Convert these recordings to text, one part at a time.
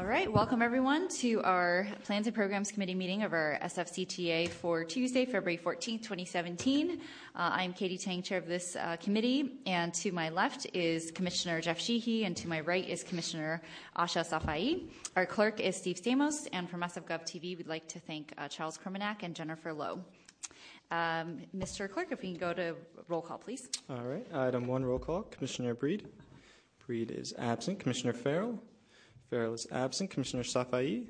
All right, welcome everyone to our Plans and Programs Committee meeting of our SFCTA for Tuesday, February 14th, 2017. Uh, I'm Katy Tang, chair of this uh, committee, and to my left is Commissioner Jeff Sheehy, and to my right is Commissioner Ahsha Safai. Our clerk is Steve Stamos, and from SFGov TV, we'd like to thank uh, Charles Kremenak and Jennifer Lowe. Um, Mr. Clerk, if we can go to roll call, please. All right, item one, roll call. Commissioner Breed. Breed is absent. Commissioner Farrell. Farrell is absent. Commissioner Safai.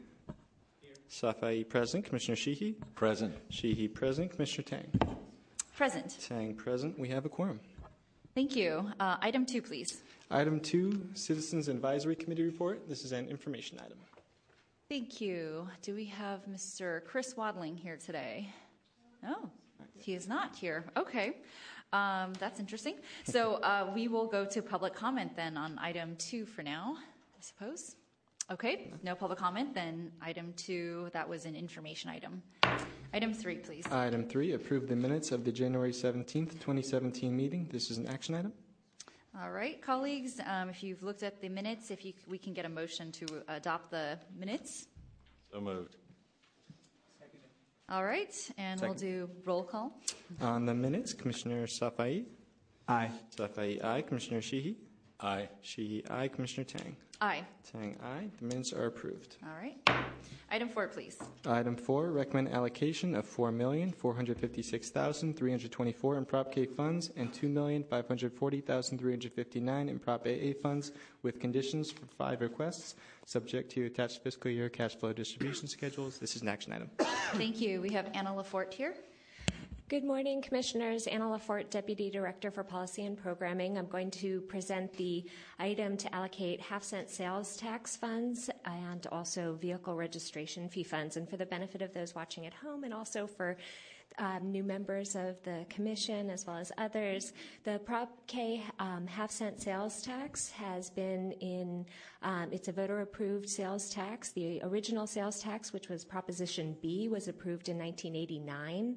Safai present. Commissioner Sheehy. Present. Sheehy present. Commissioner Tang. Present. Tang present. We have a quorum. Thank you. Uh, item two, please. Item two, Citizens Advisory Committee report. This is an information item. Thank you. Do we have Mr. Chris Waddling here today? No, he is not here. Okay. Um, that's interesting. So uh, we will go to public comment then on item two for now, I suppose. Okay, no public comment. Then item two, that was an information item. Item three, please. Item three, approve the minutes of the January 17th, 2017 meeting. This is an action item. All right, colleagues, um, if you've looked at the minutes, if you, we can get a motion to adopt the minutes. So moved. All right, and we'll do roll call. On the minutes, Commissioner Safai. Aye. Safai, aye. Commissioner Sheehy. Aye. Sheehy, aye. Commissioner Tang. Aye. Tang, aye. The minutes are approved. All right. Item four, please. Item four, recommend allocation of four million four hundred fifty-six thousand three hundred twenty-four in Prop K funds and two million five hundred forty thousand three hundred fifty-nine in Prop AA funds with conditions for five requests, subject to attached fiscal year cash flow distribution schedules. This is an action item. Thank you. We have Anna LaForte here. Good morning, Commissioners. Anna LaForte, Deputy Director for Policy and Programming. I'm going to present the item to allocate half cent sales tax funds and also vehicle registration fee funds. And for the benefit of those watching at home and also for um, new members of the commission as well as others. The Prop K um, half cent sales tax has been in, um, it's a voter approved sales tax. The original sales tax, which was Proposition B, was approved in 1989.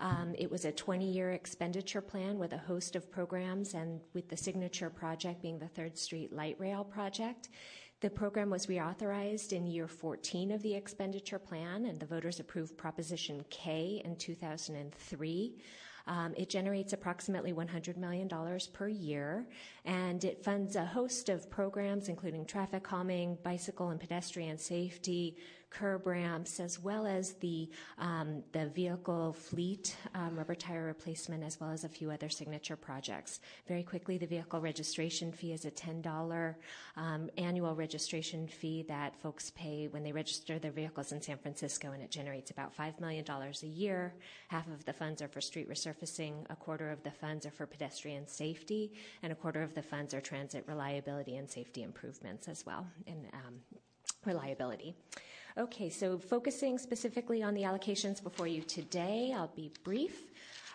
Um, it was a 20 year expenditure plan with a host of programs, and with the signature project being the Third Street Light Rail project. The program was reauthorized in year 14 of the expenditure plan, and the voters approved Proposition K in 2003. Um, it generates approximately $100 million per year, and it funds a host of programs, including traffic calming, bicycle and pedestrian safety, curb ramps, as well as the um, the vehicle fleet um, rubber tire replacement, as well as a few other signature projects. Very quickly, the vehicle registration fee is a $10 um, annual registration fee that folks pay when they register their vehicles in San Francisco, and it generates about $5 million a year. Half of the funds are for street resurfacing, a quarter of the funds are for pedestrian safety, and a quarter of the funds are transit reliability and safety improvements as well, and um, reliability. Okay, so focusing specifically on the allocations before you today, I'll be brief.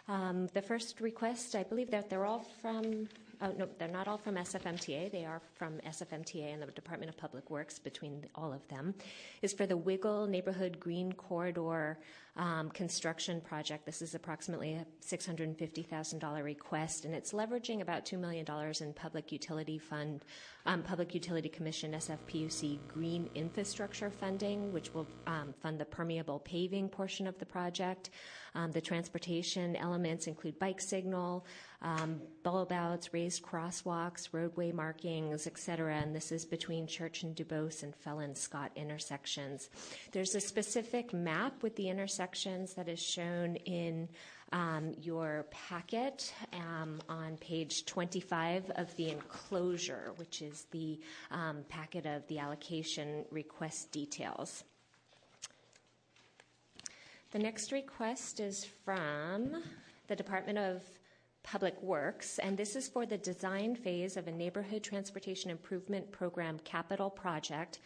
Um, the first request, I believe that they're all from, oh, no, they're not all from SFMTA. They are from SFMTA and the Department of Public Works between all of them, is for the Wiggle Neighborhood Green Corridor um, construction project. This is approximately a $650,000 request, and it's leveraging about $2 million in Public Utility Fund, um, Public Utility Commission SFPUC green infrastructure funding, which will um, fund the permeable paving portion of the project. Um, the transportation elements include bike signal, um, bulb outs, raised crosswalks, roadway markings, etc. And this is between Church and Duboce and Fell and Scott intersections. There's a specific map with the intersections that is shown in um, your packet um, on page 25 of the enclosure, which is the um, packet of the allocation request details. The next request is from the Department of Public Works, and this is for the design phase of a neighborhood transportation improvement program capital project.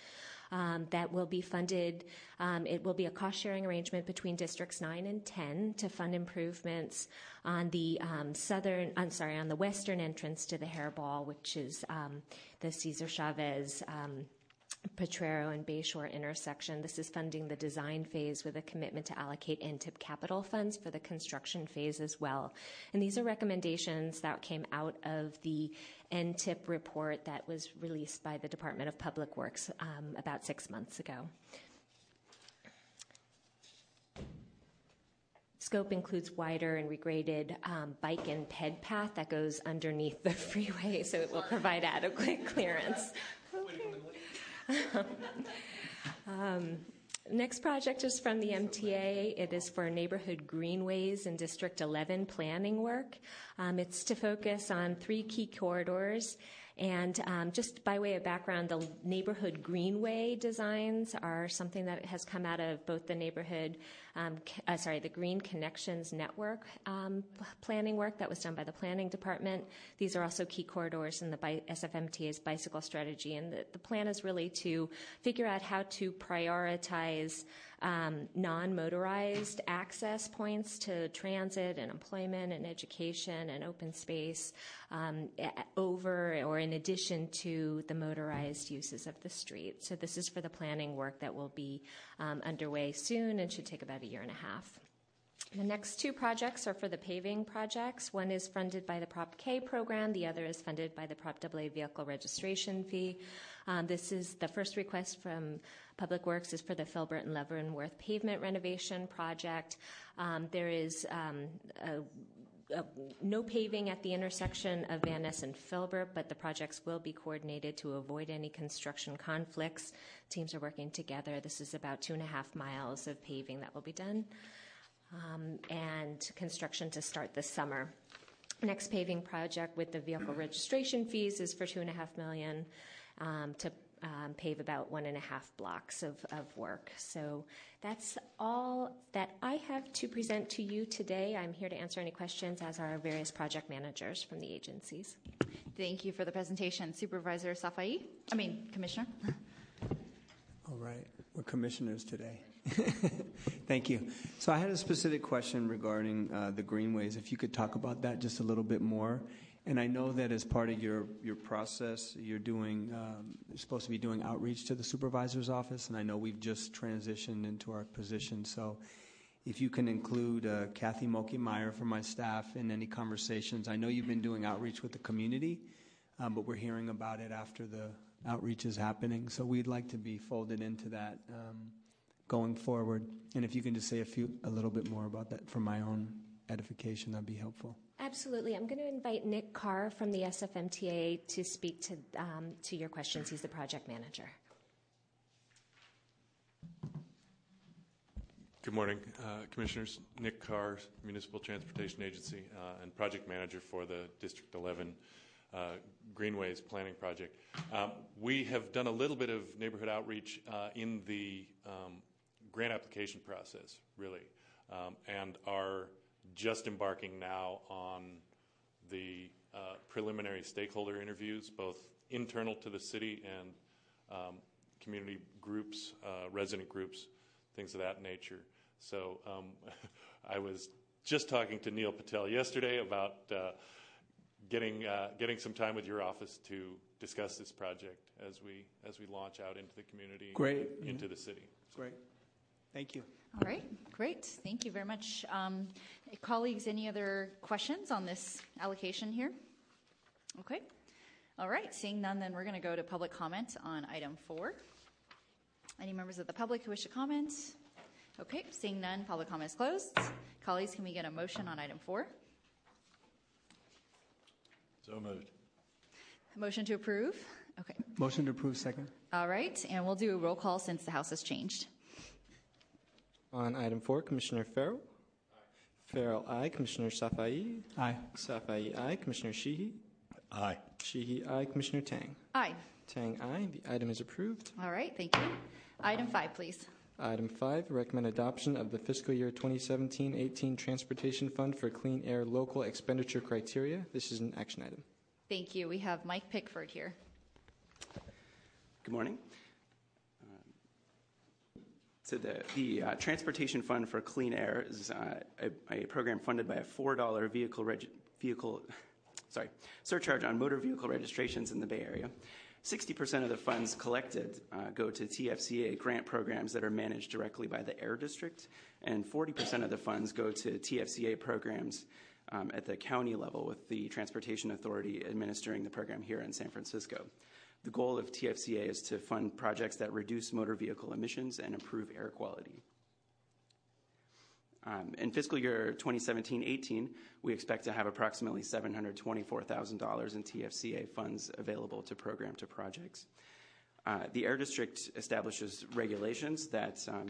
Um, that will be funded. Um, it will be a cost sharing arrangement between districts 9 and 10 to fund improvements on the um, southern, I'm sorry, on the western entrance to the hairball, which is um, the Cesar Chavez um, Potrero and Bayshore intersection. This is funding the design phase with a commitment to allocate NTIP capital funds for the construction phase as well. And these are recommendations that came out of the NTIP report that was released by the Department of Public Works um, about six months ago. Scope includes wider and regraded um, bike and ped path that goes underneath the freeway, so it will provide adequate clearance. Um, next project is from the MTA. It is for neighborhood greenways in District 11 planning work. Um, it's to focus on three key corridors and um, just by way of background, the neighborhood greenway designs are something that has come out of both the neighborhood, sorry, the Green Connections Network um, planning work that was done by the planning department. These are also key corridors in the SFMTA's bicycle strategy, and the, the plan is really to figure out how to prioritize um, non motorized access points to transit and employment and education and open space um, over or in addition to the motorized uses of the street. So, this is for the planning work that will be um, underway soon and should take about a year and a half. The next two projects are for the paving projects. One is funded by the Prop K program, the other is funded by the Prop AA vehicle registration fee. Um, this is the first request from Public Works is for the Filbert and Leavenworth pavement renovation project. Um, there is um, a, no paving at the intersection of Van Ness and Filbert, but the projects will be coordinated to avoid any construction conflicts. Teams are working together. This is about two and a half miles of paving that will be done, um, and construction to start this summer. Next paving project with the vehicle registration fees is for two and a half million um, to um, pave about one and a half blocks of, of work. So that's all that I have to present to you today. I'm here to answer any questions, as are various project managers from the agencies. Thank you for the presentation, Supervisor Safai. I mean, Commissioner. All right, we're commissioners today. Thank you. So I had a specific question regarding uh, the greenways. If you could talk about that just a little bit more and I know that as part of your, your process, you're doing, um, you're supposed to be doing outreach to the supervisor's office, and I know we've just transitioned into our position. So if you can include uh, Kathy Moki Meyer from my staff in any conversations. I know you've been doing outreach with the community, um, but we're hearing about it after the outreach is happening. So we'd like to be folded into that um, going forward. And if you can just say a few, a little bit more about that for my own edification, that'd be helpful. Absolutely. I'm going to invite Nick Carr from the SFMTA to speak to, um, to your questions. He's the project manager. Good morning, uh, Commissioners. Nick Carr, Municipal Transportation Agency, uh, and project manager for the District 11 uh, Greenways Planning Project. Um, we have done a little bit of neighborhood outreach uh, in the um, grant application process, really, um, and are just embarking now on the uh, preliminary stakeholder interviews, both internal to the city and um, community groups, uh, resident groups, things of that nature. So um, I was just talking to Neil Patel yesterday about uh, getting uh, getting some time with your office to discuss this project as we as we launch out into the community, Great. into the city. So. Great, thank you. All right, great. Thank you very much. Um, colleagues, any other questions on this allocation here? Okay. All right, seeing none, then we're going to go to public comment on item four. Any members of the public who wish to comment? Okay, seeing none, public comment is closed. Colleagues, can we get a motion on item four? So moved. A motion to approve? Okay. Motion to approve second. All right, and we'll do a roll call since the House has changed. On item four, Commissioner Farrell. Aye. Farrell, aye. Commissioner Safai. Aye. Safai, aye. Commissioner Sheehy. Aye. Sheehy, aye. Commissioner Tang. Aye. Tang, aye. The item is approved. All right, thank you. Item five, please. Item five, recommend adoption of the fiscal year 2017-18 Transportation Fund for Clean Air Local Expenditure Criteria. This is an action item. Thank you. We have Mike Pickford here. Good morning. So the, uh, Transportation Fund for Clean Air is uh, a, program funded by a $4 vehicle, reg- vehicle sorry, surcharge on motor vehicle registrations in the Bay Area. 60% of the funds collected uh, go to TFCA grant programs that are managed directly by the Air District, and 40% of the funds go to TFCA programs um, at the county level with the Transportation Authority administering the program here in San Francisco. The goal of TFCA is to fund projects that reduce motor vehicle emissions and improve air quality. Um, in fiscal year 2017-18, we expect to have approximately $724,000 in TFCA funds available to program to projects. Uh, the Air District establishes regulations that um,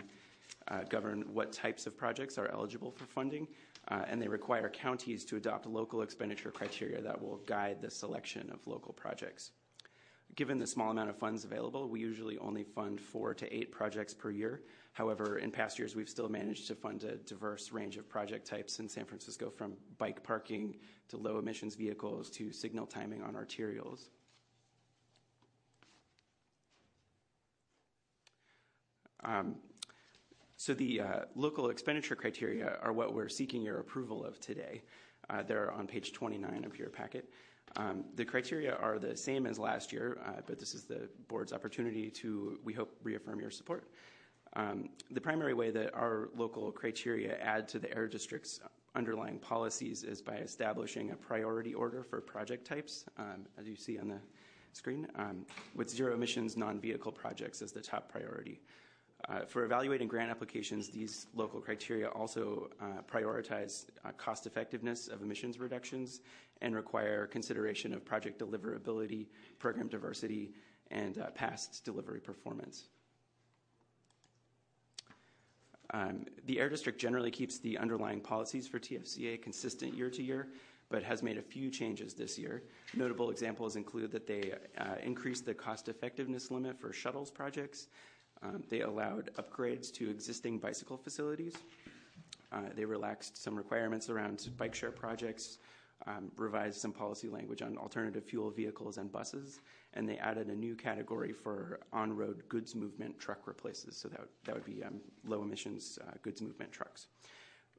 uh, govern what types of projects are eligible for funding, uh, and they require counties to adopt local expenditure criteria that will guide the selection of local projects. Given the small amount of funds available, we usually only fund four to eight projects per year. However, in past years, we've still managed to fund a diverse range of project types in San Francisco, from bike parking to low emissions vehicles to signal timing on arterials. Um, so the uh, local expenditure criteria are what we're seeking your approval of today. Uh, they're on page 29 of your packet. Um, the criteria are the same as last year, uh, but this is the board's opportunity to, we hope, reaffirm your support. Um, the primary way that our local criteria add to the air district's underlying policies is by establishing a priority order for project types, um, as you see on the screen, um, with zero emissions non vehicle projects as the top priority. Uh, for evaluating grant applications, these local criteria also uh, prioritize uh, cost effectiveness of emissions reductions and require consideration of project deliverability, program diversity, and past delivery performance. Um, the Air District generally keeps the underlying policies for TFCA consistent year to year, but has made a few changes this year. Notable examples include that they uh, increased the cost effectiveness limit for shuttles projects um, they allowed upgrades to existing bicycle facilities. Uh, they relaxed some requirements around bike share projects, um, revised some policy language on alternative fuel vehicles and buses, and they added a new category for on road goods movement truck replaces. So that, that would be um, low emissions uh, goods movement trucks.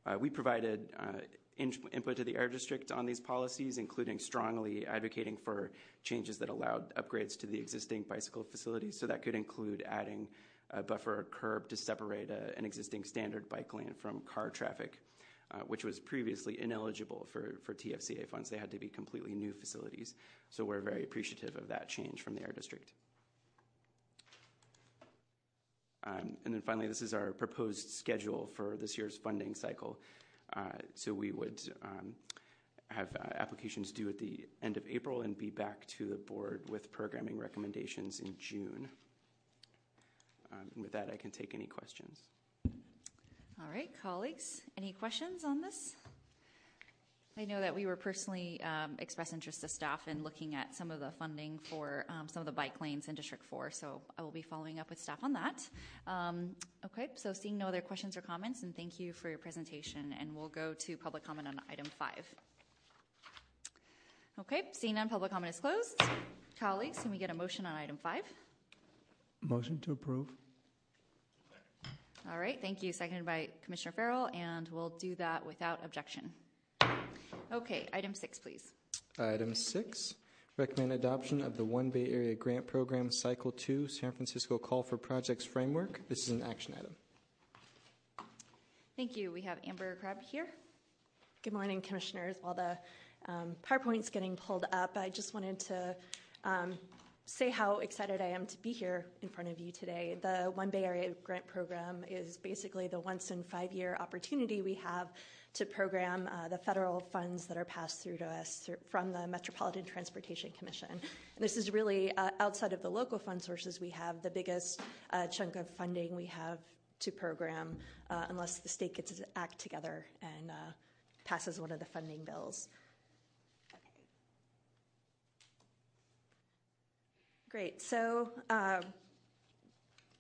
Uh, we provided uh, in- input to the Air District on these policies, including strongly advocating for changes that allowed upgrades to the existing bicycle facilities. So that could include adding a buffer curb to separate a, an existing standard bike lane from car traffic, uh, which was previously ineligible for, for TFCA funds. They had to be completely new facilities. So we're very appreciative of that change from the Air District. Um, and then finally, this is our proposed schedule for this year's funding cycle. Uh, so we would um, have uh, applications due at the end of April and be back to the board with programming recommendations in June. Um, and with that, I can take any questions. All right, colleagues, any questions on this? I know that we were personally um, express interest to staff in looking at some of the funding for um, some of the bike lanes in District 4, so I will be following up with staff on that. Um, okay, so seeing no other questions or comments, and thank you for your presentation, and we'll go to public comment on item 5. Okay, seeing none, public comment is closed. Colleagues, can we get a motion on item 5? Motion to approve. All right, thank you. Seconded by Commissioner Farrell, and we'll do that without objection. Okay, item six, please. Item six, recommend adoption of the One Bay Area Grant Program Cycle 2 San Francisco Call for Projects Framework. This is an action item. Thank you. We have Amber Crabbe here. Good morning, Commissioners. While the um, PowerPoint's getting pulled up, I just wanted to um, say how excited I am to be here in front of you today. The One Bay Area Grant Program is basically the once in five year opportunity we have to program uh, the federal funds that are passed through to us through, from the Metropolitan Transportation Commission. And this is really uh, outside of the local fund sources we have the biggest uh, chunk of funding we have to program uh, unless the state gets its act together and uh, passes one of the funding bills. Great. So uh,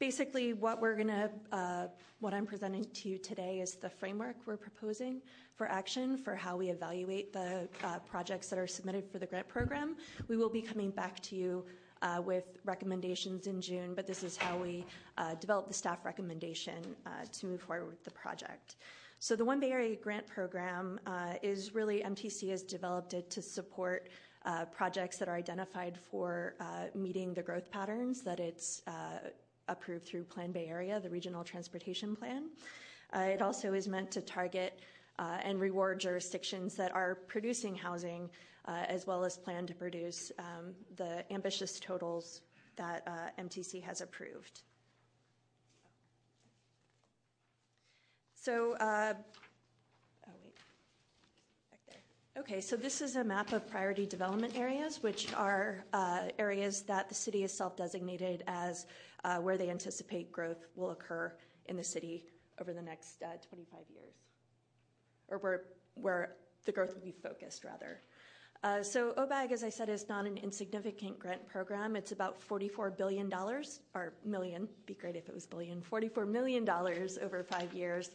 basically, what we're going to, uh, what I'm presenting to you today is the framework we're proposing for action for how we evaluate the uh, projects that are submitted for the grant program. We will be coming back to you uh, with recommendations in June, but this is how we uh, develop the staff recommendation uh, to move forward with the project. So the One Bay Area Grant Program is really MTC has developed it to support projects that are identified for uh, meeting the growth patterns that it's uh, approved through Plan Bay Area, the Regional Transportation Plan. Uh, it also is meant to target uh, and reward jurisdictions that are producing housing uh, as well as plan to produce um, the ambitious totals that MTC has approved. So, uh, oh wait, back there. Okay, so this is a map of priority development areas, which are uh, areas that the city has self-designated as uh, where they anticipate growth will occur in the city over the next uh, 25 years, or where where the growth will be focused, rather. Uh, so OBAG, as I said, is not an insignificant grant program. It's about $44 billion, or million, be great if it was billion, $44 million over five years.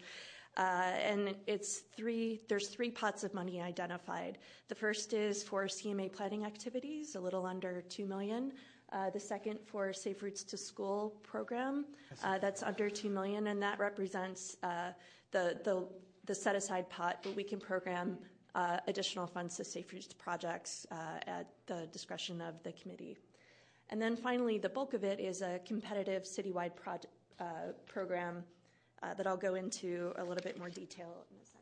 Uh, and it's three, there's three pots of money identified. The first is for CMA planning activities, a little under 2 million. Uh, the second for Safe Routes to School program, uh, that's under 2 million, and that represents uh, the, the, the set aside pot, but we can program uh, additional funds to Safe Routes projects uh, at the discretion of the committee. And then finally, the bulk of it is a competitive citywide project, uh, program uh, that I'll go into a little bit more detail in a second.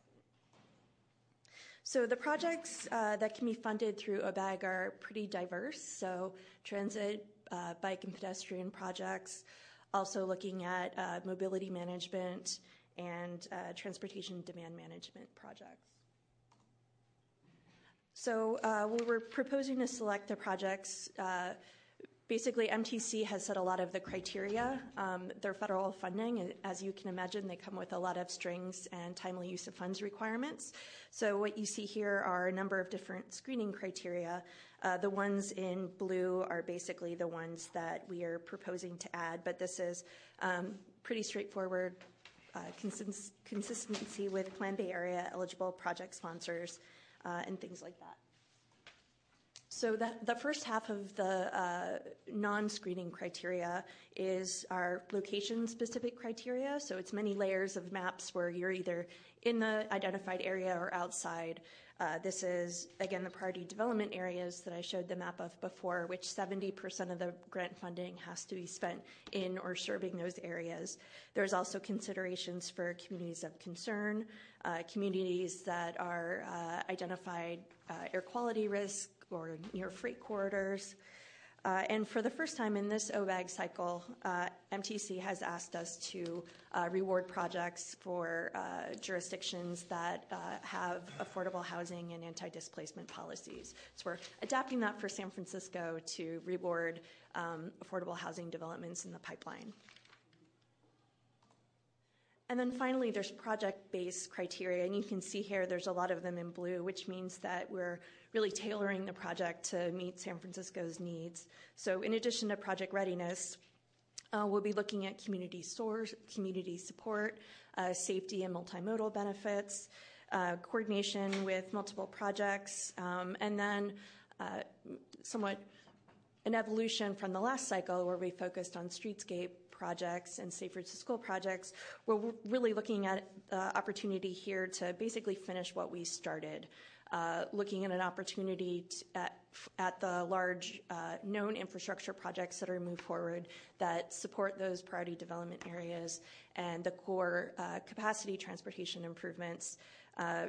So the projects uh, that can be funded through OBAG are pretty diverse. So transit, uh, bike and pedestrian projects, also looking at mobility management and transportation demand management projects. So uh, we were proposing to select the projects. Basically, MTC has set a lot of the criteria. Um, their federal funding, as you can imagine, they come with a lot of strings and timely use of funds requirements. So what you see here are a number of different screening criteria. Uh, the ones in blue are basically the ones that we are proposing to add, but this is um, pretty straightforward. Uh, consist- consistency with Plan Bay Area eligible project sponsors, uh, and things like that. So that, the first half of the uh, non-screening criteria is our location-specific criteria. So it's many layers of maps where you're either in the identified area or outside. Uh, this is, again, the priority development areas that I showed the map of before, which 70% of the grant funding has to be spent in or serving those areas. There's also considerations for communities of concern, uh, communities that are uh, identified uh, air quality risk or near freight corridors. Uh, and for the first time in this OBAG cycle, uh, MTC has asked us to uh, reward projects for uh, jurisdictions that uh, have affordable housing and anti displacement policies. So we're adapting that for San Francisco to reward um, affordable housing developments in the pipeline. And then finally, there's project based criteria, and you can see here there's a lot of them in blue, which means that we're really tailoring the project to meet San Francisco's needs. So, in addition to project readiness, uh, we'll be looking at community source, community support, uh, safety and multimodal benefits, uh, coordination with multiple projects, um, and then uh, somewhat an evolution from the last cycle where we focused on streetscape projects and Safe Routes to School projects. We're really looking at the opportunity here to basically finish what we started. Uh, looking at an opportunity at, at, the large uh, known infrastructure projects that are moved forward that support those priority development areas and the core uh, capacity transportation improvements, uh,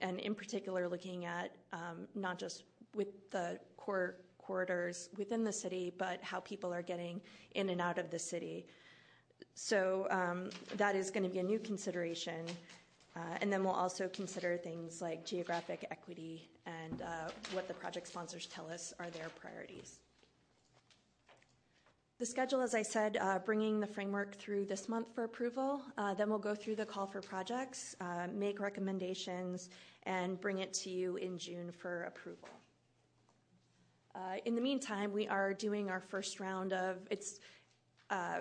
and in particular looking at um, not just with the core corridors within the city, but how people are getting in and out of the city. So um, that is going to be a new consideration. Uh, and then we'll also consider things like geographic equity and uh, what the project sponsors tell us are their priorities. The schedule, as I said, uh, bringing the framework through this month for approval. Uh, then we'll go through the call for projects, uh, make recommendations, and bring it to you in June for approval. Uh, in the meantime, we are doing our first round of it's uh,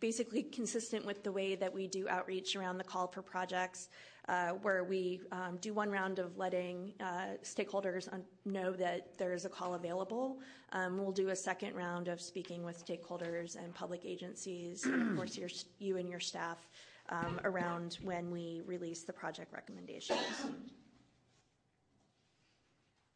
basically consistent with the way that we do outreach around the call for projects, uh, where we um, do one round of letting uh, stakeholders un- know that there is a call available. Um, we'll do a second round of speaking with stakeholders and public agencies, of course, your, you and your staff um, around when we release the project recommendations.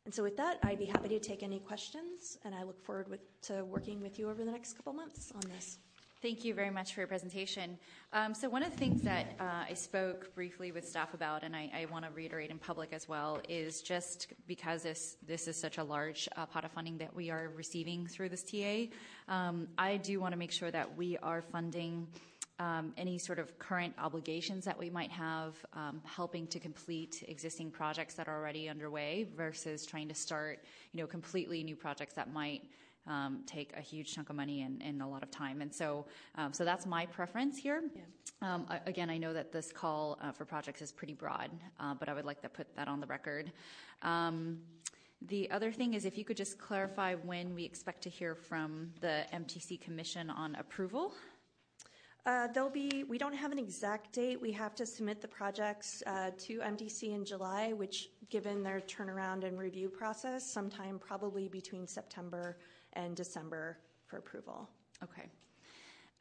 And so, with that, I'd be happy to take any questions, and I look forward with, to working with you over the next couple months on this. Thank you very much for your presentation. Um, so, one of the things that uh, I spoke briefly with staff about, and I, I want to reiterate in public as well, is just because this this is such a large uh, pot of funding that we are receiving through this TA, um, I do want to make sure that we are funding. Um, any sort of current obligations that we might have, um, helping to complete existing projects that are already underway versus trying to start, you know, completely new projects that might um, take a huge chunk of money and, and a lot of time. And so, um, so that's my preference here. Yeah. Um, again, I know that this call uh, for projects is pretty broad, uh, but I would like to put that on the record. Um, the other thing is if you could just clarify when we expect to hear from the MTC Commission on approval. Uh, there'll be, we don't have an exact date. We have to submit the projects uh, to MTC in July, which, given their turnaround and review process, sometime probably between September and December for approval. Okay.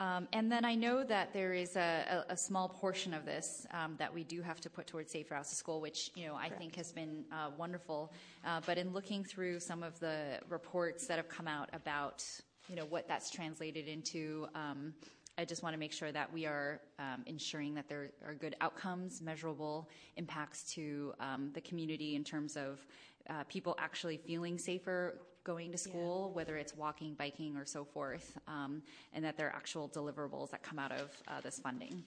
Um, and then I know that there is a, small portion of this um, that we do have to put towards Safe Routes to School, which you know I think has been uh, wonderful. Uh, but in looking through some of the reports that have come out about you know what that's translated into, um, I just want to make sure that we are um, ensuring that there are good outcomes, measurable impacts to um, the community in terms of uh, people actually feeling safer going to school, yeah. whether it's walking, biking, or so forth, um, and that there are actual deliverables that come out of uh, this funding.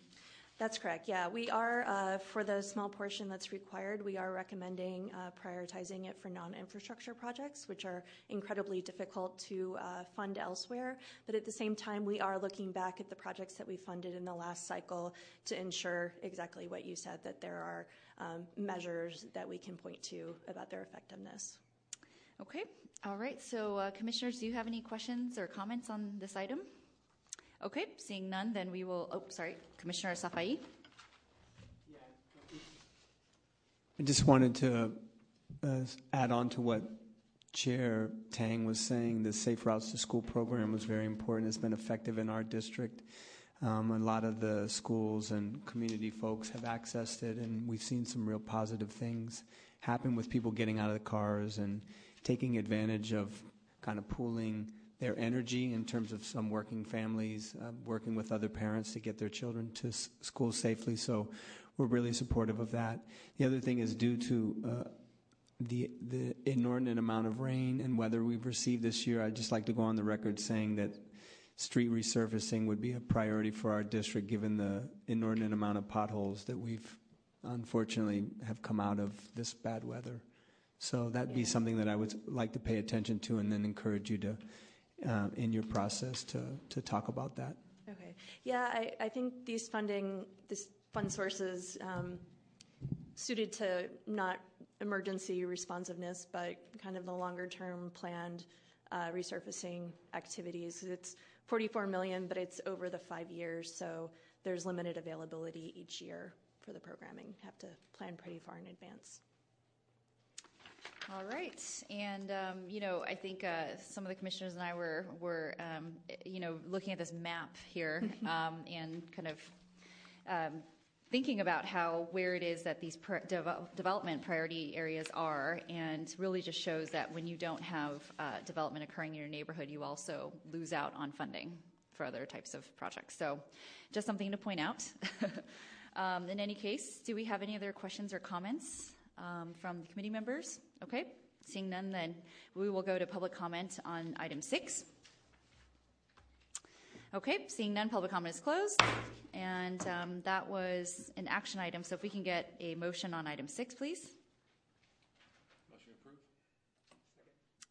That's correct. Yeah, we are uh, for the small portion that's required. We are recommending uh, prioritizing it for non-infrastructure projects, which are incredibly difficult to uh, fund elsewhere. But at the same time, we are looking back at the projects that we funded in the last cycle to ensure exactly what you said that there are um, measures that we can point to about their effectiveness. Okay. All right. So, uh, commissioners, do you have any questions or comments on this item? Okay. Seeing none, then we will. Oh, sorry, Commissioner Safai. I just wanted to uh, add on to what Chair Tang was saying. The Safe Routes to School program was very important. It's been effective in our district. Um, a lot of the schools and community folks have accessed it, and we've seen some real positive things happen with people getting out of the cars and taking advantage of kind of pooling their energy in terms of some working families uh, working with other parents to get their children to s- school safely. So we're really supportive of that. The other thing is due to uh, the the inordinate amount of rain and weather we've received this year. I'd just like to go on the record saying that street resurfacing would be a priority for our district, given the inordinate amount of potholes that we've unfortunately have come out of this bad weather. So that'd be something that I would like to pay attention to and then encourage you to, uh, in your process, to, to talk about that. Okay. Yeah, I, I think these funding, this fund sources um, suited to not emergency responsiveness, but kind of the longer term planned uh, resurfacing activities. It's 44 million, but it's over the five years, so there's limited availability each year for the programming. Have to plan pretty far in advance. All right, and um, you know, I think uh, some of the commissioners and I were were um, you know looking at this map here um, and kind of um, thinking about how where it is that these development priority areas are, and really just shows that when you don't have uh, development occurring in your neighborhood, you also lose out on funding for other types of projects. So, just something to point out. Um, in any case, do we have any other questions or comments? Um, from the committee members? Okay, seeing none, then we will go to public comment on item six. Okay, seeing none, public comment is closed. And um, that was an action item. So if we can get a motion on item six, please. Motion approved.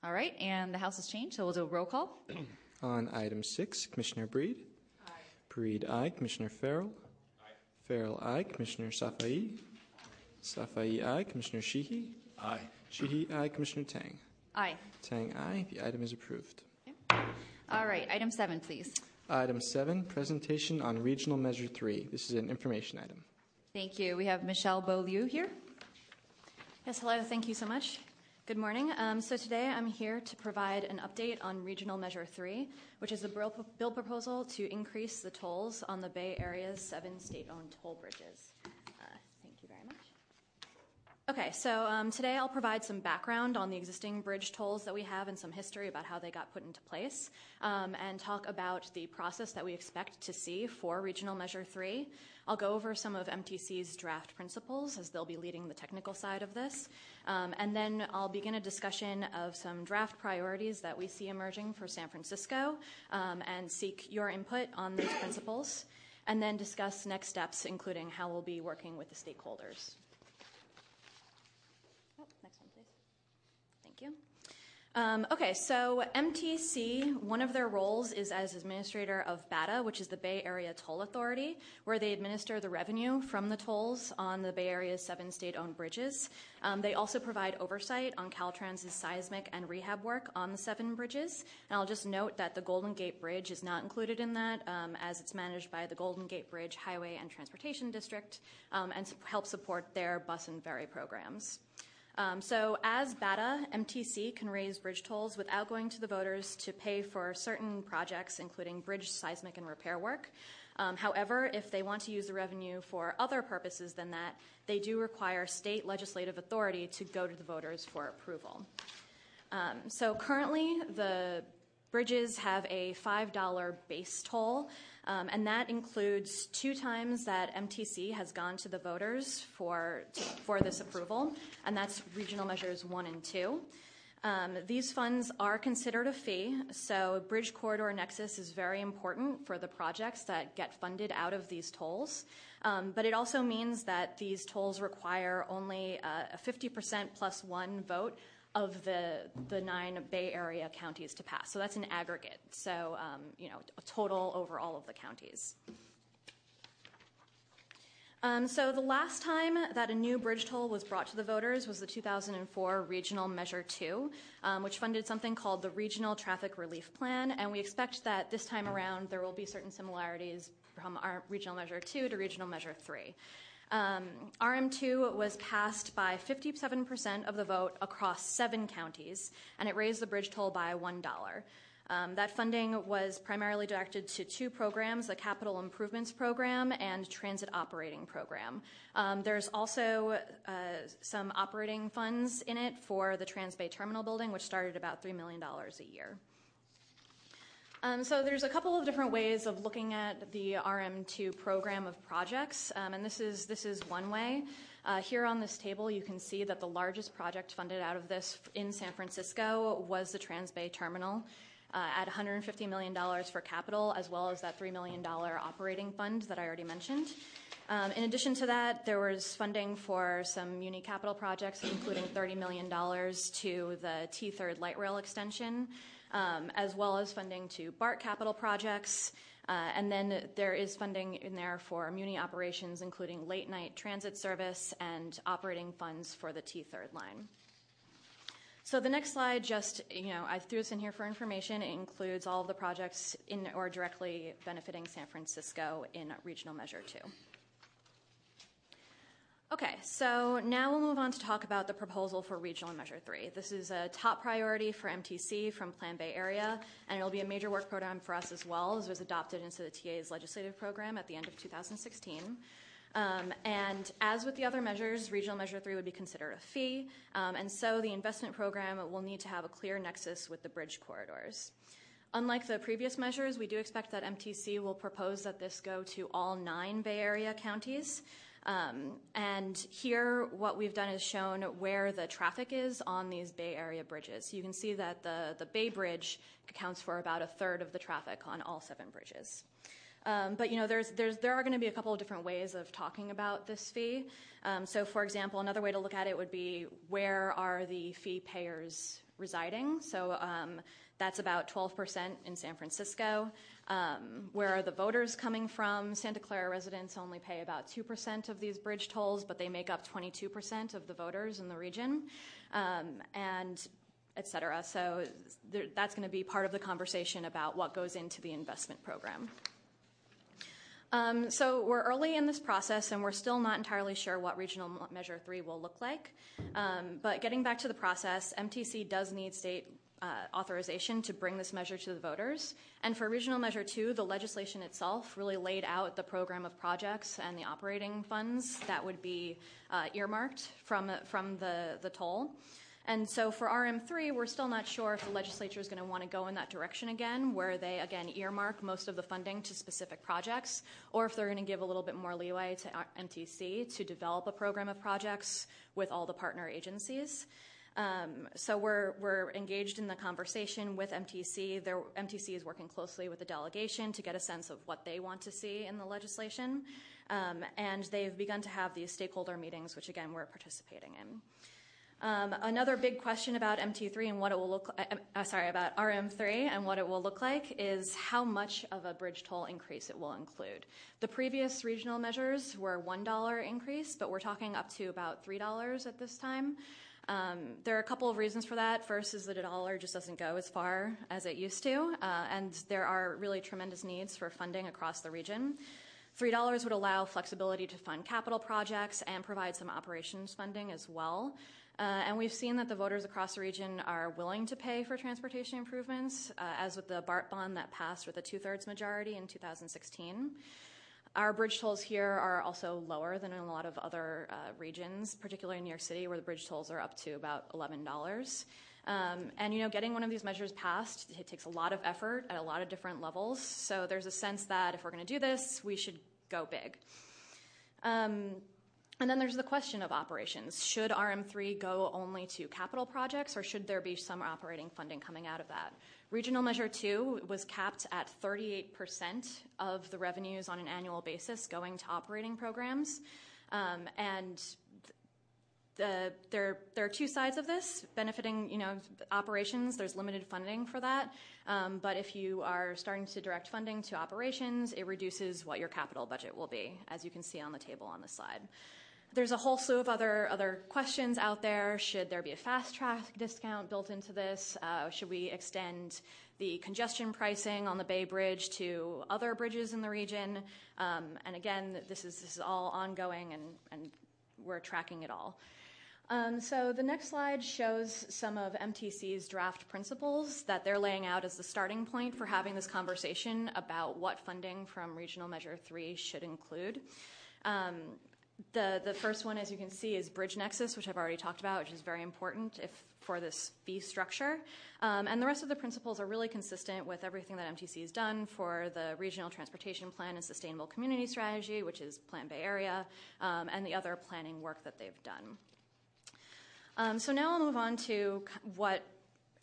All right, and the House has changed, so we'll do a roll call. on item six, Commissioner Breed. Aye. Breed, aye. Commissioner Farrell. Aye. Farrell, aye. Commissioner Safai. Safai, aye. Commissioner Sheehy? Aye. Sheehy, aye. Commissioner Tang? Aye. Tang, aye. The item is approved. Okay. All right, item seven, please. Item seven, presentation on Regional Measure 3. This is an information item. Thank you. We have Michelle Beaulieu here. Yes, hello. Thank you so much. Good morning. Um, so today I'm here to provide an update on Regional Measure 3, which is a bill proposal to increase the tolls on the Bay Area's seven state owned toll bridges. Okay, so um, today I'll provide some background on the existing bridge tolls that we have and some history about how they got put into place, um, and talk about the process that we expect to see for Regional Measure 3. I'll go over some of MTC's draft principles as they'll be leading the technical side of this, um, and then I'll begin a discussion of some draft priorities that we see emerging for San Francisco um, and seek your input on those principles, and then discuss next steps, including how we'll be working with the stakeholders. Thank you. Um, okay, so MTC, one of their roles is as administrator of BATA, which is the Bay Area Toll Authority, where they administer the revenue from the tolls on the Bay Area's seven state owned bridges. Um, they also provide oversight on Caltrans's seismic and rehab work on the seven bridges. And I'll just note that the Golden Gate Bridge is not included in that, um, as it's managed by the Golden Gate Bridge Highway and Transportation District um, and help support their bus and ferry programs. Um, so, as BATA, MTC can raise bridge tolls without going to the voters to pay for certain projects, including bridge seismic and repair work. Um, however, if they want to use the revenue for other purposes than that, they do require state legislative authority to go to the voters for approval. Um, so, currently, the bridges have a $5 base toll um, and that includes two times that MTC has gone to the voters for, for this approval, and that's regional measures one and two. Um, these funds are considered a fee, so Bridge Corridor Nexus is very important for the projects that get funded out of these tolls. Um, but it also means that these tolls require only uh, a 50% plus one vote of the, nine Bay Area counties to pass. So that's an aggregate. So, um, you know, a total over all of the counties. Um, so the last time that a new bridge toll was brought to the voters was the 2004 Regional Measure 2, um, which funded something called the Regional Traffic Relief Plan. And we expect that this time around there will be certain similarities from our Regional Measure 2 to Regional Measure 3. Um, RM2 was passed by 57% of the vote across seven counties, and it raised the bridge toll by $1. Um, that funding was primarily directed to two programs the Capital Improvements Program and Transit Operating Program. Um, there's also uh, some operating funds in it for the Transbay Terminal Building, which started about $3 million a year. Um, so there's a couple of different ways of looking at the RM2 program of projects, um, and this is one way. Uh, here on this table, you can see that the largest project funded out of this in San Francisco was the Transbay Terminal. Uh, at $150 million for capital, as well as that $3 million operating fund that I already mentioned. Um, in addition to that, there was funding for some muni capital projects, including $30 million to the T Third light rail extension, um, as well as funding to BART capital projects. Uh, and then there is funding in there for Muni operations, including late night transit service and operating funds for the T third line. So the next slide just, you know, I threw this in here for information. It includes all of the projects in or directly benefiting San Francisco in Regional Measure 2. Okay, so now we'll move on to talk about the proposal for Regional Measure 3. This is a top priority for MTC from Plan Bay Area, and it'll be a major work program for us as well, as it was adopted into the TA's legislative program at the end of 2016. Um, and as with the other measures, Regional Measure 3 would be considered a fee, um, and so the investment program will need to have a clear nexus with the bridge corridors. Unlike the previous measures, we do expect that MTC will propose that this go to all nine Bay Area counties. Um, and here, what we've done is shown where the traffic is on these Bay Area bridges. You can see that the, Bay Bridge accounts for about a third of the traffic on all seven bridges. Um, but you know, there's, there's, there are going to be a couple of different ways of talking about this fee. Um, so, for example, another way to look at it would be where are the fee payers residing? So that's about 12% in San Francisco. Um, where are the voters coming from? Santa Clara residents only pay about 2% of these bridge tolls, but they make up 22% of the voters in the region, um, and et cetera. So that's going to be part of the conversation about what goes into the investment program. Um, so we're early in this process, and we're still not entirely sure what Regional Measure 3 will look like. Um, but getting back to the process, MTC does need state authorization to bring this measure to the voters. And for Regional Measure 2, the legislation itself really laid out the program of projects and the operating funds that would be uh, earmarked from, from the, the toll. And so for RM3, we're still not sure if the legislature is going to want to go in that direction again, where they again earmark most of the funding to specific projects, or if they're going to give a little bit more leeway to MTC to develop a program of projects with all the partner agencies. Um, so we're, engaged in the conversation with MTC. MTC is working closely with the delegation to get a sense of what they want to see in the legislation. Um, and they've begun to have these stakeholder meetings, which again we're participating in. Um, another big question about MT3 and what it will look uh, uh, sorry, about RM3 and what it will look like is how much of a bridge toll increase it will include. The previous regional measures were $1 increase, but we're talking up to about $3 at this time. Um, there are a couple of reasons for that. First is that a dollar just doesn't go as far as it used to, uh, and there are really tremendous needs for funding across the region. $3 would allow flexibility to fund capital projects and provide some operations funding as well. Uh, and we've seen that the voters across the region are willing to pay for transportation improvements, uh, as with the BART bond that passed with a two thirds majority in 2016. Our bridge tolls here are also lower than in a lot of other uh, regions, particularly in New York City, where the bridge tolls are up to about $11. Um, and you know, getting one of these measures passed, it takes a lot of effort at a lot of different levels. So there's a sense that if we're going to do this, we should go big. Um, and then there's the question of operations. Should RM3 go only to capital projects, or should there be some operating funding coming out of that? Regional Measure 2 was capped at 38% of the revenues on an annual basis going to operating programs. Um, and the, there, there are two sides of this benefiting you know operations. There's limited funding for that. Um, but if you are starting to direct funding to operations it reduces what your capital budget will be as you can see on the table on the slide there's a whole slew of other other questions out there. Should there be a fast track discount built into this? Uh, should we extend the congestion pricing on the Bay Bridge to other bridges in the region? Um, and again, this is this is all ongoing, and and we're tracking it all. Um, so the next slide shows some of MTC's draft principles that they're laying out as the starting point for having this conversation about what funding from Regional Measure 3 should include. Um, the, first one, as you can see, is Bridge Nexus, which I've already talked about, which is very important for this fee structure. Um, and the rest of the principles are really consistent with everything that MTC has done for the Regional Transportation Plan and Sustainable Community Strategy, which is Plan Bay Area, um, and the other planning work that they've done. Um, so now I'll move on to what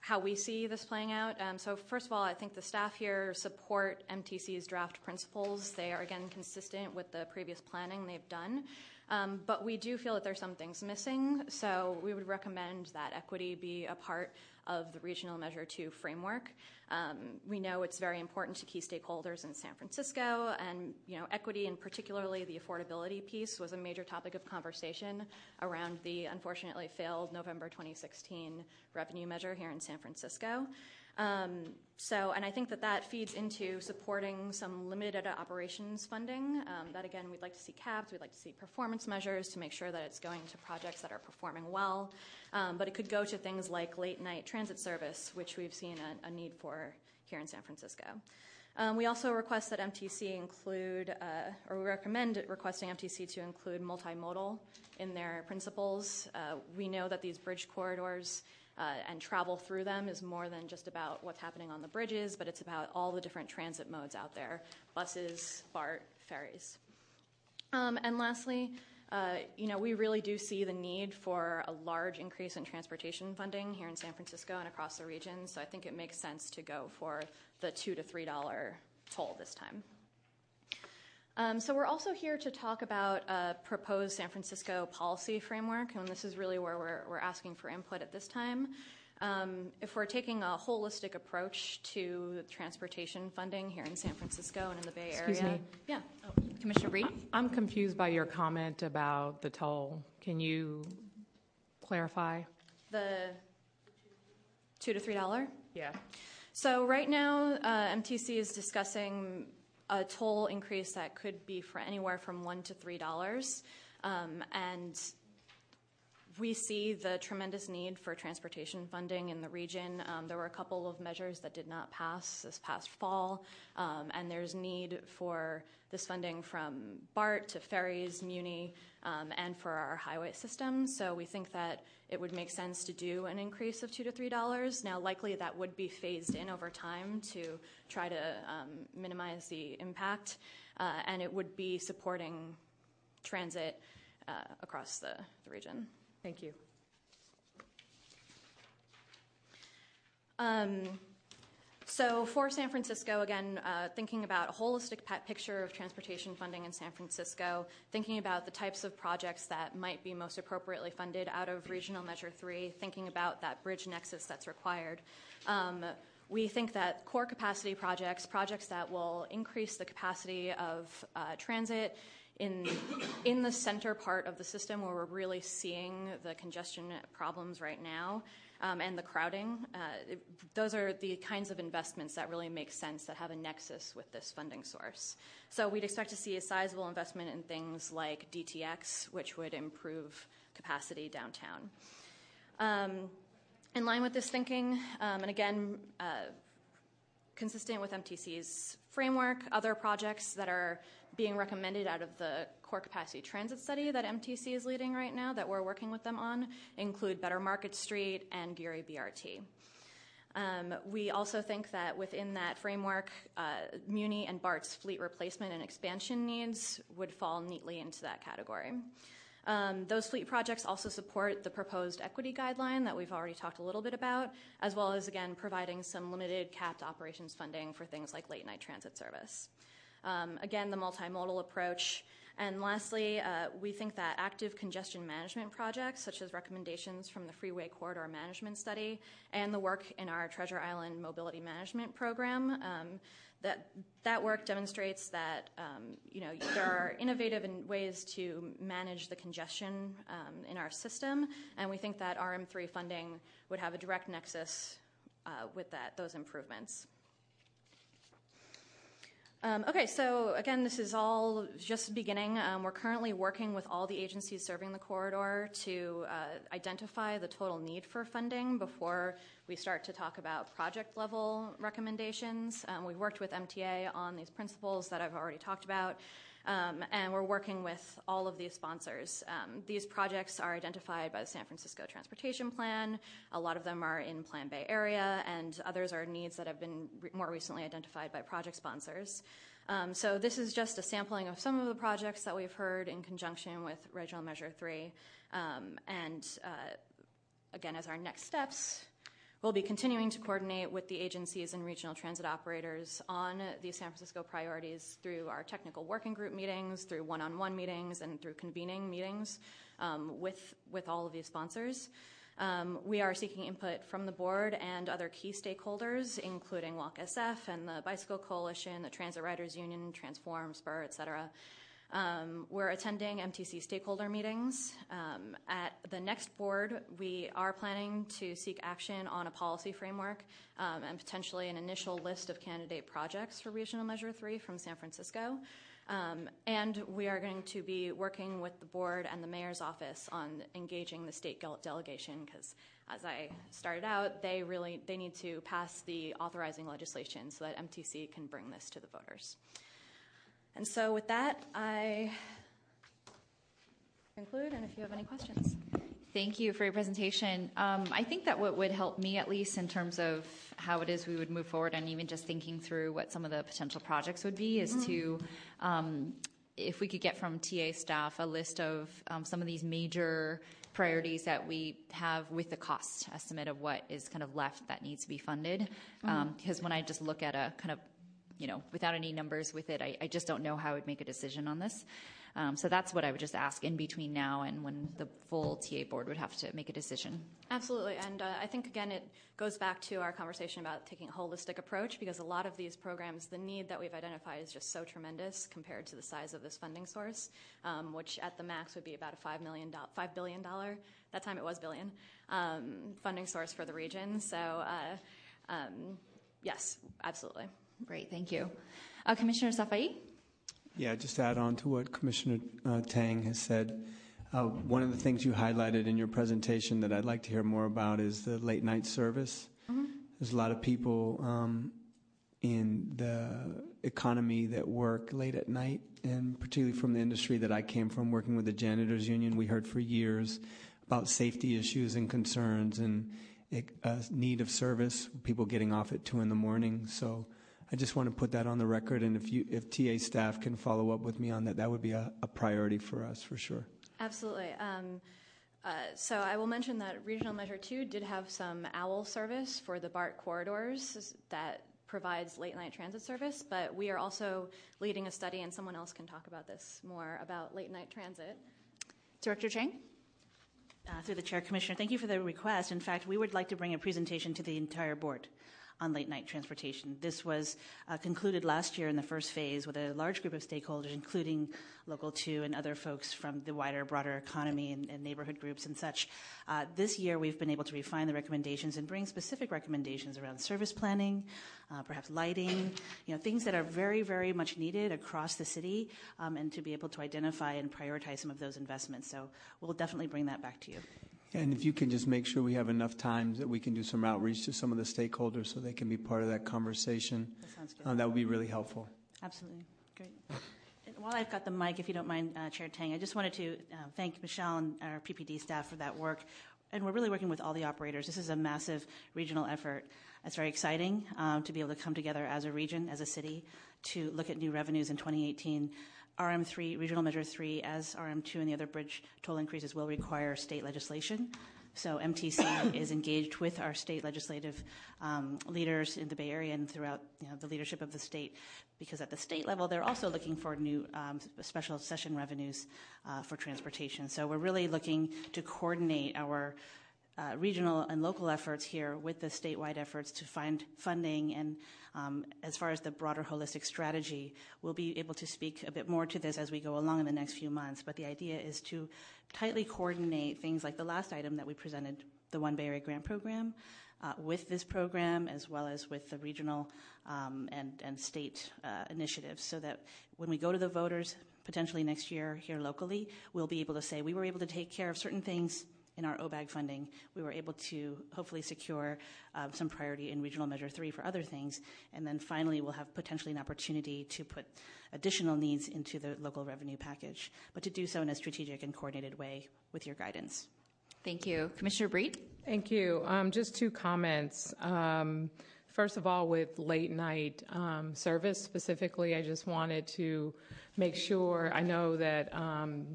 how we see this playing out. Um, so first of all, I think the staff here support MTC's draft principles. They are again consistent with the previous planning they've done. Um, but we do feel that there's some things missing, so we would recommend that equity be a part of the Regional Measure 2 framework. Um, we know it's very important to key stakeholders in San Francisco, and equity and particularly the affordability piece was a major topic of conversation around the unfortunately failed November 2016 revenue measure here in San Francisco. Um, so, and I think that that feeds into supporting some limited operations funding. Um, that again, we'd like to see capped. We'd like to see performance measures to make sure that it's going to projects that are performing well. Um, but it could go to things like late night transit service, which we've seen a, need for here in San Francisco. We also request that MTC include, uh, or we recommend requesting MTC to include multimodal in their principles. Uh, we know that these bridge corridors and travel through them is more than just about what's happening on the bridges, but it's about all the different transit modes out there buses, BART, ferries. Um, and lastly, uh, you know, we really do see the need for a large increase in transportation funding here in San Francisco and across the region. So I think it makes sense to go for the two to three dollar toll this time. Um, so we're also here to talk about a proposed San Francisco policy framework, and this is really where we're, we're asking for input at this time. Um, if we're taking a holistic approach to transportation funding here in San Francisco and in the Bay Excuse Area, me. yeah, Oh, Commissioner Breed? I'm confused by your comment about the toll. Can you clarify? the two to three dollar. Yeah. So right now, uh, MTC is discussing a toll increase that could be for anywhere from one to three dollars, um, and we see the tremendous need for transportation funding in the region. Um, there were a couple of measures that did not pass this past fall, um, and there's need for this funding from BART to ferries, Muni, um, and for our highway system. So we think that it would make sense to do an increase of two to three dollars. Now, likely that would be phased in over time to try to um, minimize the impact, uh, and it would be supporting transit uh, across the, the region. Thank you. Um, so for San Francisco, again, uh, thinking about a holistic picture of transportation funding in San Francisco, thinking about the types of projects that might be most appropriately funded out of Regional Measure 3, thinking about that bridge nexus that's required. Um, we think that core capacity projects, projects that will increase the capacity of uh, transit, in the center part of the system where we're really seeing the congestion problems right now um, and the crowding. Uh, those are the kinds of investments that really make sense that have a nexus with this funding source. So we'd expect to see a sizable investment in things like DTX, which would improve capacity downtown. Um, in line with this thinking, um, and again, uh, consistent with MTC's framework, other projects that are being recommended out of the core capacity transit study that MTC is leading right now, that we're working with them on, include Better Market Street and Geary BRT. Um, we also think that within that framework, uh, Muni and BART's fleet replacement and expansion needs would fall neatly into that category. Um, those fleet projects also support the proposed equity guideline that we've already talked a little bit about, as well as, again, providing some limited capped operations funding for things like late night transit service. Um, again, the multimodal approach. And lastly, uh, we think that active congestion management projects, such as recommendations from the Freeway Corridor Management Study and the work in our Treasure Island Mobility Management Program, um, that that work demonstrates that um, you know there are innovative ways to manage the congestion in our system, and we think that RM3 funding would have a direct nexus uh, with that those improvements. Um, okay, so again, this is all just beginning. Um, we're currently working with all the agencies serving the corridor to uh, identify the total need for funding before we start to talk about project level recommendations. Um, we've worked with MTA on these principles that I've already talked about. Um, and we're working with all of these sponsors. Um, these projects are identified by the San Francisco Transportation Plan. A lot of them are in Plan Bay Area, and others are needs that have been re- more recently identified by project sponsors. Um, so this is just a sampling of some of the projects that we've heard in conjunction with Regional Measure 3. Um, and uh, again, as our next steps, We'll be continuing to coordinate with the agencies and regional transit operators on the San Francisco priorities through our technical working group meetings, through one-on-one meetings, and through convening meetings um, with with all of these sponsors. Um, we are seeking input from the board and other key stakeholders, including Walk SF and the Bicycle Coalition, the Transit Riders Union, Transform, Spur, et cetera. Um, we're attending MTC stakeholder meetings. Um, at the next board, we are planning to seek action on a policy framework um, and potentially an initial list of candidate projects for Regional Measure 3 from San Francisco. Um, and we are going to be working with the board and the mayor's office on engaging the state delegation because as I started out, they really they need to pass the authorizing legislation so that MTC can bring this to the voters. And so, with that, I conclude, and if you have any questions. Thank you for your presentation. Um, I think that what would help me, at least in terms of how it is we would move forward, and even just thinking through what some of the potential projects would be, is mm-hmm. to um, if we could get from TA staff a list of um, some of these major priorities that we have with the cost estimate of what is kind of left that needs to be funded. Because mm-hmm. um, when I just look at a kind of you know, without any numbers with it, I, I just don't know how I would make a decision on this. Um, so that's what I would just ask in between now and when the full TA board would have to make a decision. Absolutely. And uh, I think, again, it goes back to our conversation about taking a holistic approach because a lot of these programs, the need that we've identified is just so tremendous compared to the size of this funding source, um, which at the max would be about a $5, million, $5 billion, that time it was billion, um, funding source for the region. So, uh, um, yes, absolutely. Great, thank you. Uh, Commissioner Safai? Yeah, just to add on to what Commissioner uh, Tang has said. Uh, one of the things you highlighted in your presentation that I'd like to hear more about is the late night service. Mm-hmm. There's a lot of people um, in the economy that work late at night, and particularly from the industry that I came from, working with the janitors union, we heard for years about safety issues and concerns and a need of service, people getting off at two in the morning. So I just want to put that on the record, and if you, if TA staff can follow up with me on that, that would be a, a priority for us for sure. Absolutely. Um, uh, so I will mention that Regional Measure 2 did have some OWL service for the BART corridors that provides late night transit service, but we are also leading a study, and someone else can talk about this more about late night transit. Director Chang? Uh, through the chair, Commissioner, thank you for the request. In fact, we would like to bring a presentation to the entire board on late night transportation. This was uh, concluded last year in the first phase with a large group of stakeholders, including Local 2 and other folks from the wider, broader economy and, and neighborhood groups and such. Uh, this year, we've been able to refine the recommendations and bring specific recommendations around service planning, uh, perhaps lighting, you know, things that are very, very much needed across the city, um, and to be able to identify and prioritize some of those investments. So we'll definitely bring that back to you. And if you can just make sure we have enough time that we can do some outreach to some of the stakeholders so they can be part of that conversation, that, sounds good. Uh, that would be really helpful. Absolutely. Great. And while I've got the mic, if you don't mind, uh, Chair Tang, I just wanted to uh, thank Michelle and our PPD staff for that work. And we're really working with all the operators. This is a massive regional effort. It's very exciting um, to be able to come together as a region, as a city, to look at new revenues in 2018. RM3, Regional Measure 3, as RM2 and the other bridge toll increases will require state legislation. So MTC is engaged with our state legislative um, leaders in the Bay Area and throughout you know, the leadership of the state, because at the state level they're also looking for new um, special session revenues uh, for transportation. So we're really looking to coordinate our uh, regional and local efforts here with the statewide efforts to find funding and um, as far as the broader holistic strategy, we'll be able to speak a bit more to this as we go along in the next few months. But the idea is to tightly coordinate things like the last item that we presented, the One Bay Area Grant Program, uh, with this program as well as with the regional um, and, and state uh, initiatives so that when we go to the voters potentially next year here locally, we'll be able to say we were able to take care of certain things in our OBAG funding, we were able to hopefully secure um, some priority in Regional Measure 3 for other things. And then finally, we'll have potentially an opportunity to put additional needs into the local revenue package, but to do so in a strategic and coordinated way with your guidance. Thank you. Commissioner Breed? Thank you. Um, just two comments. Um, first of all, with late night um, service specifically, I just wanted to make sure I know that um,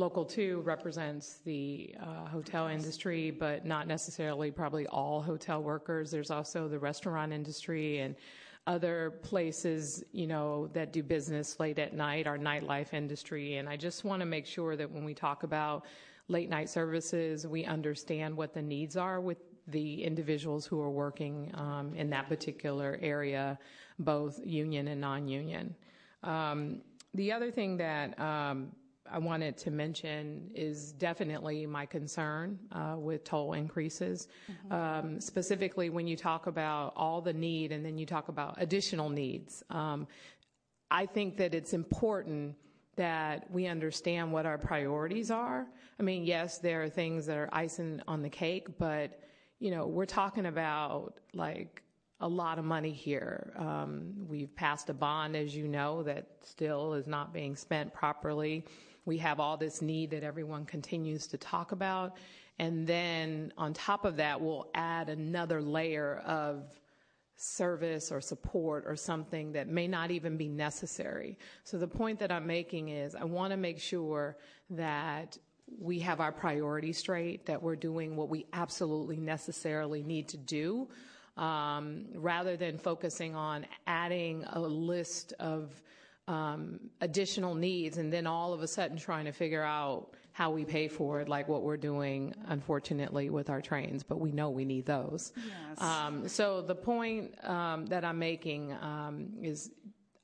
Local 2 represents the uh, hotel industry, but not necessarily probably all hotel workers. There's also the restaurant industry and other places, you know, that do business late at night, our nightlife industry. And I just want to make sure that when we talk about late night services, we understand what the needs are with the individuals who are working um, in that particular area, both union and non-union. Um, the other thing that um, I wanted to mention is definitely my concern uh, with toll increases. Mm-hmm. Um, specifically, when you talk about all the need and then you talk about additional needs, um, I think that it's important that we understand what our priorities are. I mean, yes, there are things that are icing on the cake, but you know, we're talking about like a lot of money here. Um, we've passed a bond, as you know, that still is not being spent properly. We have all this need that everyone continues to talk about. And then on top of that, we'll add another layer of service or support or something that may not even be necessary. So the point that I'm making is I want to make sure that we have our priorities straight, that we're doing what we absolutely necessarily need to do, um, rather than focusing on adding a list of um, additional needs and then all of a sudden trying to figure out how we pay for it, like what we're doing, unfortunately, with our trains, but we know we need those. Yes. Um, so the point um, that I'm making um, is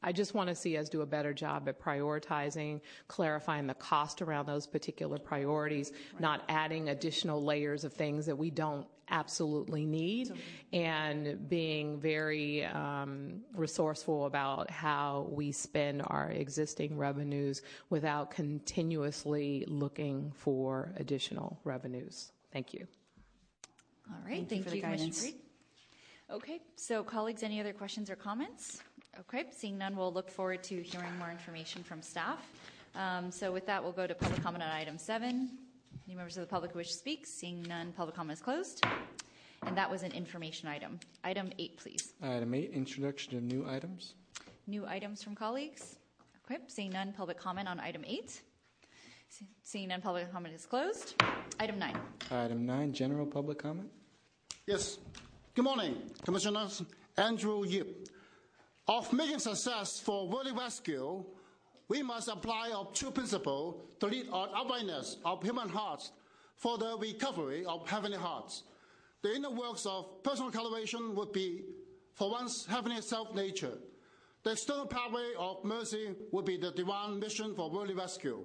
I just want to see us do a better job at prioritizing, clarifying the cost around those particular priorities, not adding additional layers of things that we don't absolutely need, and being very um, resourceful about how we spend our existing revenues without continuously looking for additional revenues. Thank you. All right, Thank you thank for the you, Commissioner guidance. Okay, so colleagues, any other questions or comments? Okay, seeing none, we'll look forward to hearing more information from staff. Um, So with that, we'll go to public comment on item seven. Any members of the public who wish to speak? Seeing none, public comment is closed. And that was an information item. Item eight, please. Item eight, introduction of new items. New items from colleagues? Okay, seeing none, public comment on item eight. Se- Seeing none, public comment is closed. Item nine. Item nine, general public comment. Yes. Good morning, Commissioners. Andrew Yip. Of making success for World Rescue, we must apply our true principle to lead on awareness of human hearts for the recovery of heavenly hearts. The inner works of personal cultivation would be, for one's heavenly self-nature. The external pathway of mercy would be the divine mission for worldly rescue.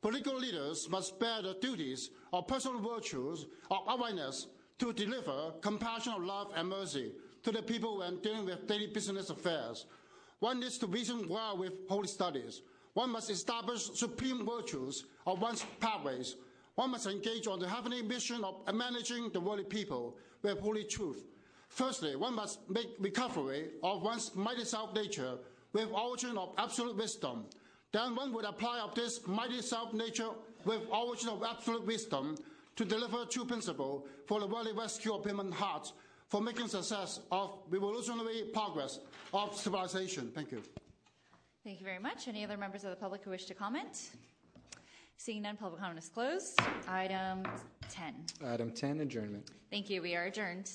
Political leaders must bear the duties of personal virtues of awareness to deliver compassion of love and mercy to the people when dealing with daily business affairs. One needs to reason well with holy studies. One must establish supreme virtues of one's pathways. One must engage on the heavenly mission of managing the worldly people with holy truth. Firstly, one must make recovery of one's mighty self-nature with origin of absolute wisdom. Then one would apply of this mighty self-nature with origin of absolute wisdom to deliver true principle for the worldly rescue of human hearts for making success of revolutionary progress of civilization. Thank you. Thank you very much. Any other members of the public who wish to comment? Seeing none, public comment is closed. Item 10. Item ten, adjournment. Thank you. We are adjourned.